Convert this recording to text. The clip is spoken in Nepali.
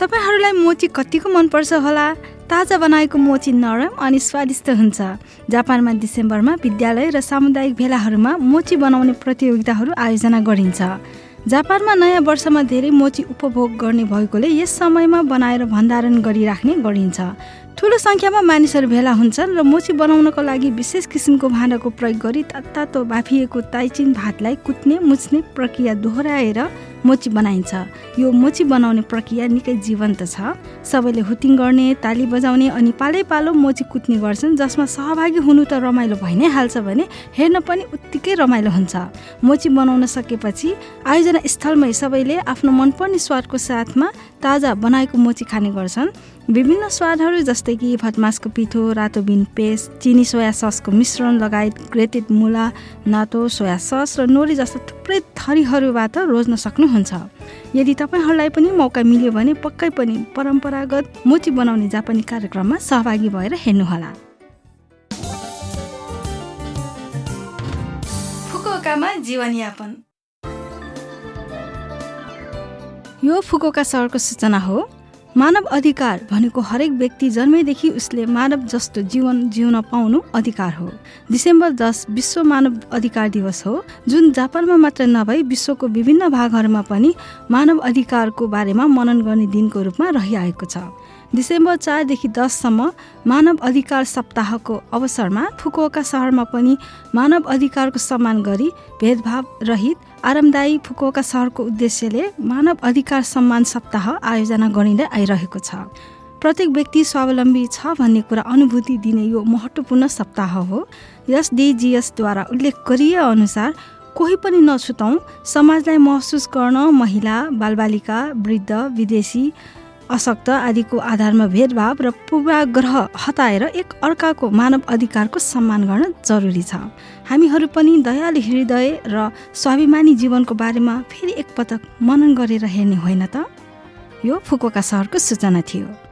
तपाईँहरूलाई मोची कतिको मनपर्छ होला? ताजा बनाएको मोची नरम अनि स्वादिष्ट हुन्छ। जापानमा डिसेम्बरमा विद्यालय र सामुदायिक भेलाहरूमा मोची बनाउने प्रतियोगिताहरू आयोजना गरिन्छ। जापानमा नयाँ वर्षमा धेरै मोची उपभोग गर्ने भएकोले यस समयमा बनाएर भण्डारण गरिराख्ने गरिन्छ। ठुलो सङ्ख्यामा मानिसहरू भेला हुन्छन् र मोची बनाउनको लागि विशेष किसिमको भाँडाको प्रयोग गरी तातो बाफिएको ताइचिन भातलाई कुट्ने मुछ्ने प्रक्रिया दोहोऱ्याएर मोची बनाइन्छ। यो मोची बनाउने प्रक्रिया निकै जीवन्त छ। सबैले हुटिङ गर्ने ताली बजाउने अनि पालै पालो मोची कुट्ने गर्छन् जसमा सहभागी हुनु त रमाइलो भइ नै हाल्छ भने हेर्न पनि उत्तिकै रमाइलो हुन्छ। मोची बनाउन सकेपछि आयोजना स्थलमै सबैले आफ्नो मनपर्ने स्वादको साथमा ताजा बनाएको मोची खाने गर्छन्। विभिन्न स्वादहरू जस्तै कि भटमासको पिठो रातो बिन पेस्ट चिनी सोया ससको मिश्रण लगायत ग्रेटेड मुला नातो सोया सस र नोरी जस्ता थुप्रै थरीहरूबाट रोज्न सक्नुहुन्छ। यदि तपाईँहरूलाई पनि मौका मिल्यो भने पक्कै पनि परम्परागत मोची बनाउने जापानी कार्यक्रममा सहभागी भएर हेर्नुहोला। जीवनयापन। यो फुकुओका सहरको सूचना हो। मानव अधिकार भनेको हरेक व्यक्ति जन्मेदेखि उसले मानव जस्तो जीवन जिउन पाउनु अधिकार हो। डिसेम्बर दस विश्व मानव अधिकार दिवस हो। जुन जापानमा मात्र नभई विश्वको विभिन्न भागहरूमा पनि मानव अधिकारको बारेमा मनन गर्ने दिनको रूपमा रहिआएको छ। डिसेम्बर चारदेखि दससम्म मानव अधिकार सप्ताहको अवसरमा फुकुओका सहरमा पनि मानव अधिकारको सम्मान गरी भेदभाव रहित आरामदायी फुकुओका सहरको उद्देश्यले मानव अधिकार सम्मान सप्ताह आयोजना गरिँदै आइरहेको छ। प्रत्येक व्यक्ति स्वावलम्बी छ भन्ने कुरा अनुभूति दिने यो महत्त्वपूर्ण सप्ताह हो। यस डिजिएसद्वारा उल्लेख गरिए अनुसार कोही पनि नछुताउँ समाजलाई महसुस गर्न महिला बालबालिका वृद्ध विदेशी अशक्त आदिको आधारमा भेदभाव र पूर्वाग्रह हटाएर एक अर्काको मानव अधिकारको सम्मान गर्न जरुरी छ। हामीहरू पनि दयालु हृदय र स्वाभिमानी जीवनको बारेमा फेरि एकपटक मनन गरेर हेर्ने होइन त? यो फुकोका सहरको सूचना थियो।